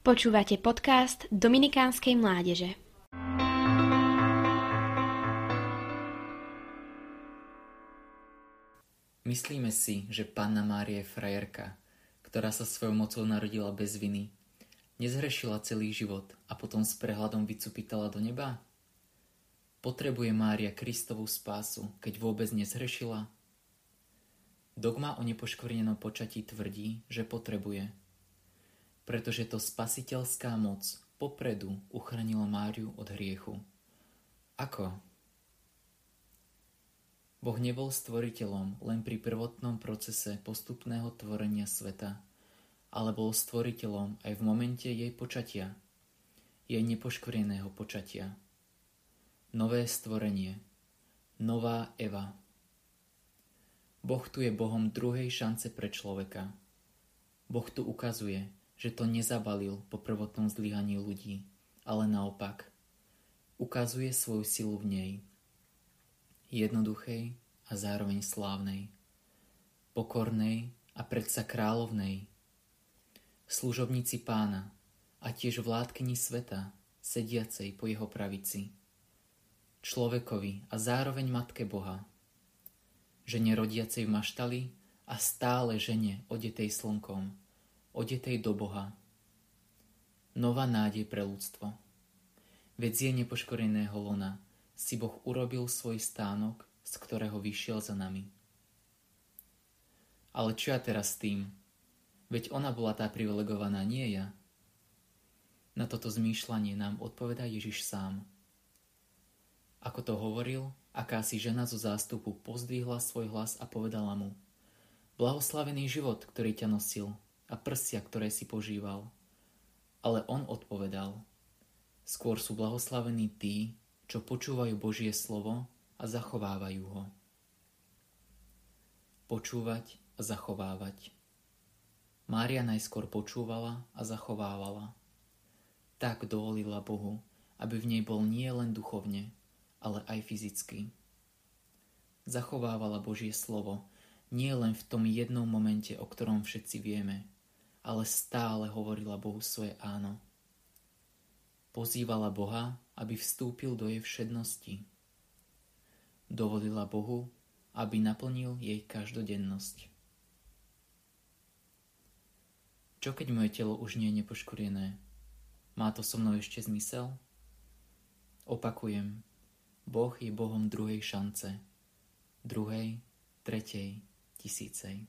Počúvate podcast Dominikánskej mládeže. Myslíme si, že Panna Mária je frajerka, ktorá sa svojou mocou narodila bez viny, nezhrešila celý život a potom s prehľadom vycupitala do neba? Potrebuje Mária Kristovú spásu, keď vôbec nezhrešila? Dogma o nepoškvrnenom počatí tvrdí, že potrebuje – pretože to spasiteľská moc popredu uchránila Máriu od hriechu. Ako? Boh nebol stvoriteľom len pri prvotnom procese postupného tvorenia sveta, ale bol stvoriteľom aj v momente jej počatia, jej nepoškvrneného počatia. Nové stvorenie, nová Eva. Boh tu je Bohom druhej šance pre človeka. Boh tu ukazuje, že to nezabalil po prvotnom zlyhaní ľudí, ale naopak ukazuje svoju silu v nej. Jednoduchej a zároveň slávnej. Pokornej a predsa kráľovnej. Služobníci pána a tiež vládkyni sveta, sediacej po jeho pravici. Človekovi a zároveň matke Boha. Žene rodiacej v maštali a stále žene odetej slnkom odetej do Boha. Nová nádej pre ľudstvo. Veď z nepoškoreného lona si Boh urobil svoj stánok, z ktorého vyšiel za nami. Ale čo ja teraz s tým? Veď ona bola tá privilegovaná, nie ja. Na toto zmýšľanie nám odpovedá Ježiš sám. Ako to hovoril, akási žena zo zástupu pozdvihla svoj hlas a povedala mu Blahoslavený život, ktorý ťa nosil, a prsia, ktoré si požíval. Ale on odpovedal, skôr sú blahoslavení tí, čo počúvajú Božie slovo a zachovávajú ho. Počúvať a zachovávať. Mária najskôr počúvala a zachovávala. Tak dovolila Bohu, aby v nej bol nie len duchovne, ale aj fyzicky. Zachovávala Božie slovo nie len v tom jednom momente, o ktorom všetci vieme, ale stále hovorila Bohu svoje áno. Pozývala Boha, aby vstúpil do jej všednosti. Dovolila Bohu, aby naplnil jej každodennosť. Čo keď moje telo už nie je nepoškorené? Má to so mnou ešte zmysel? Opakujem, Boh je Bohom druhej šance, druhej, tretej, tisícej.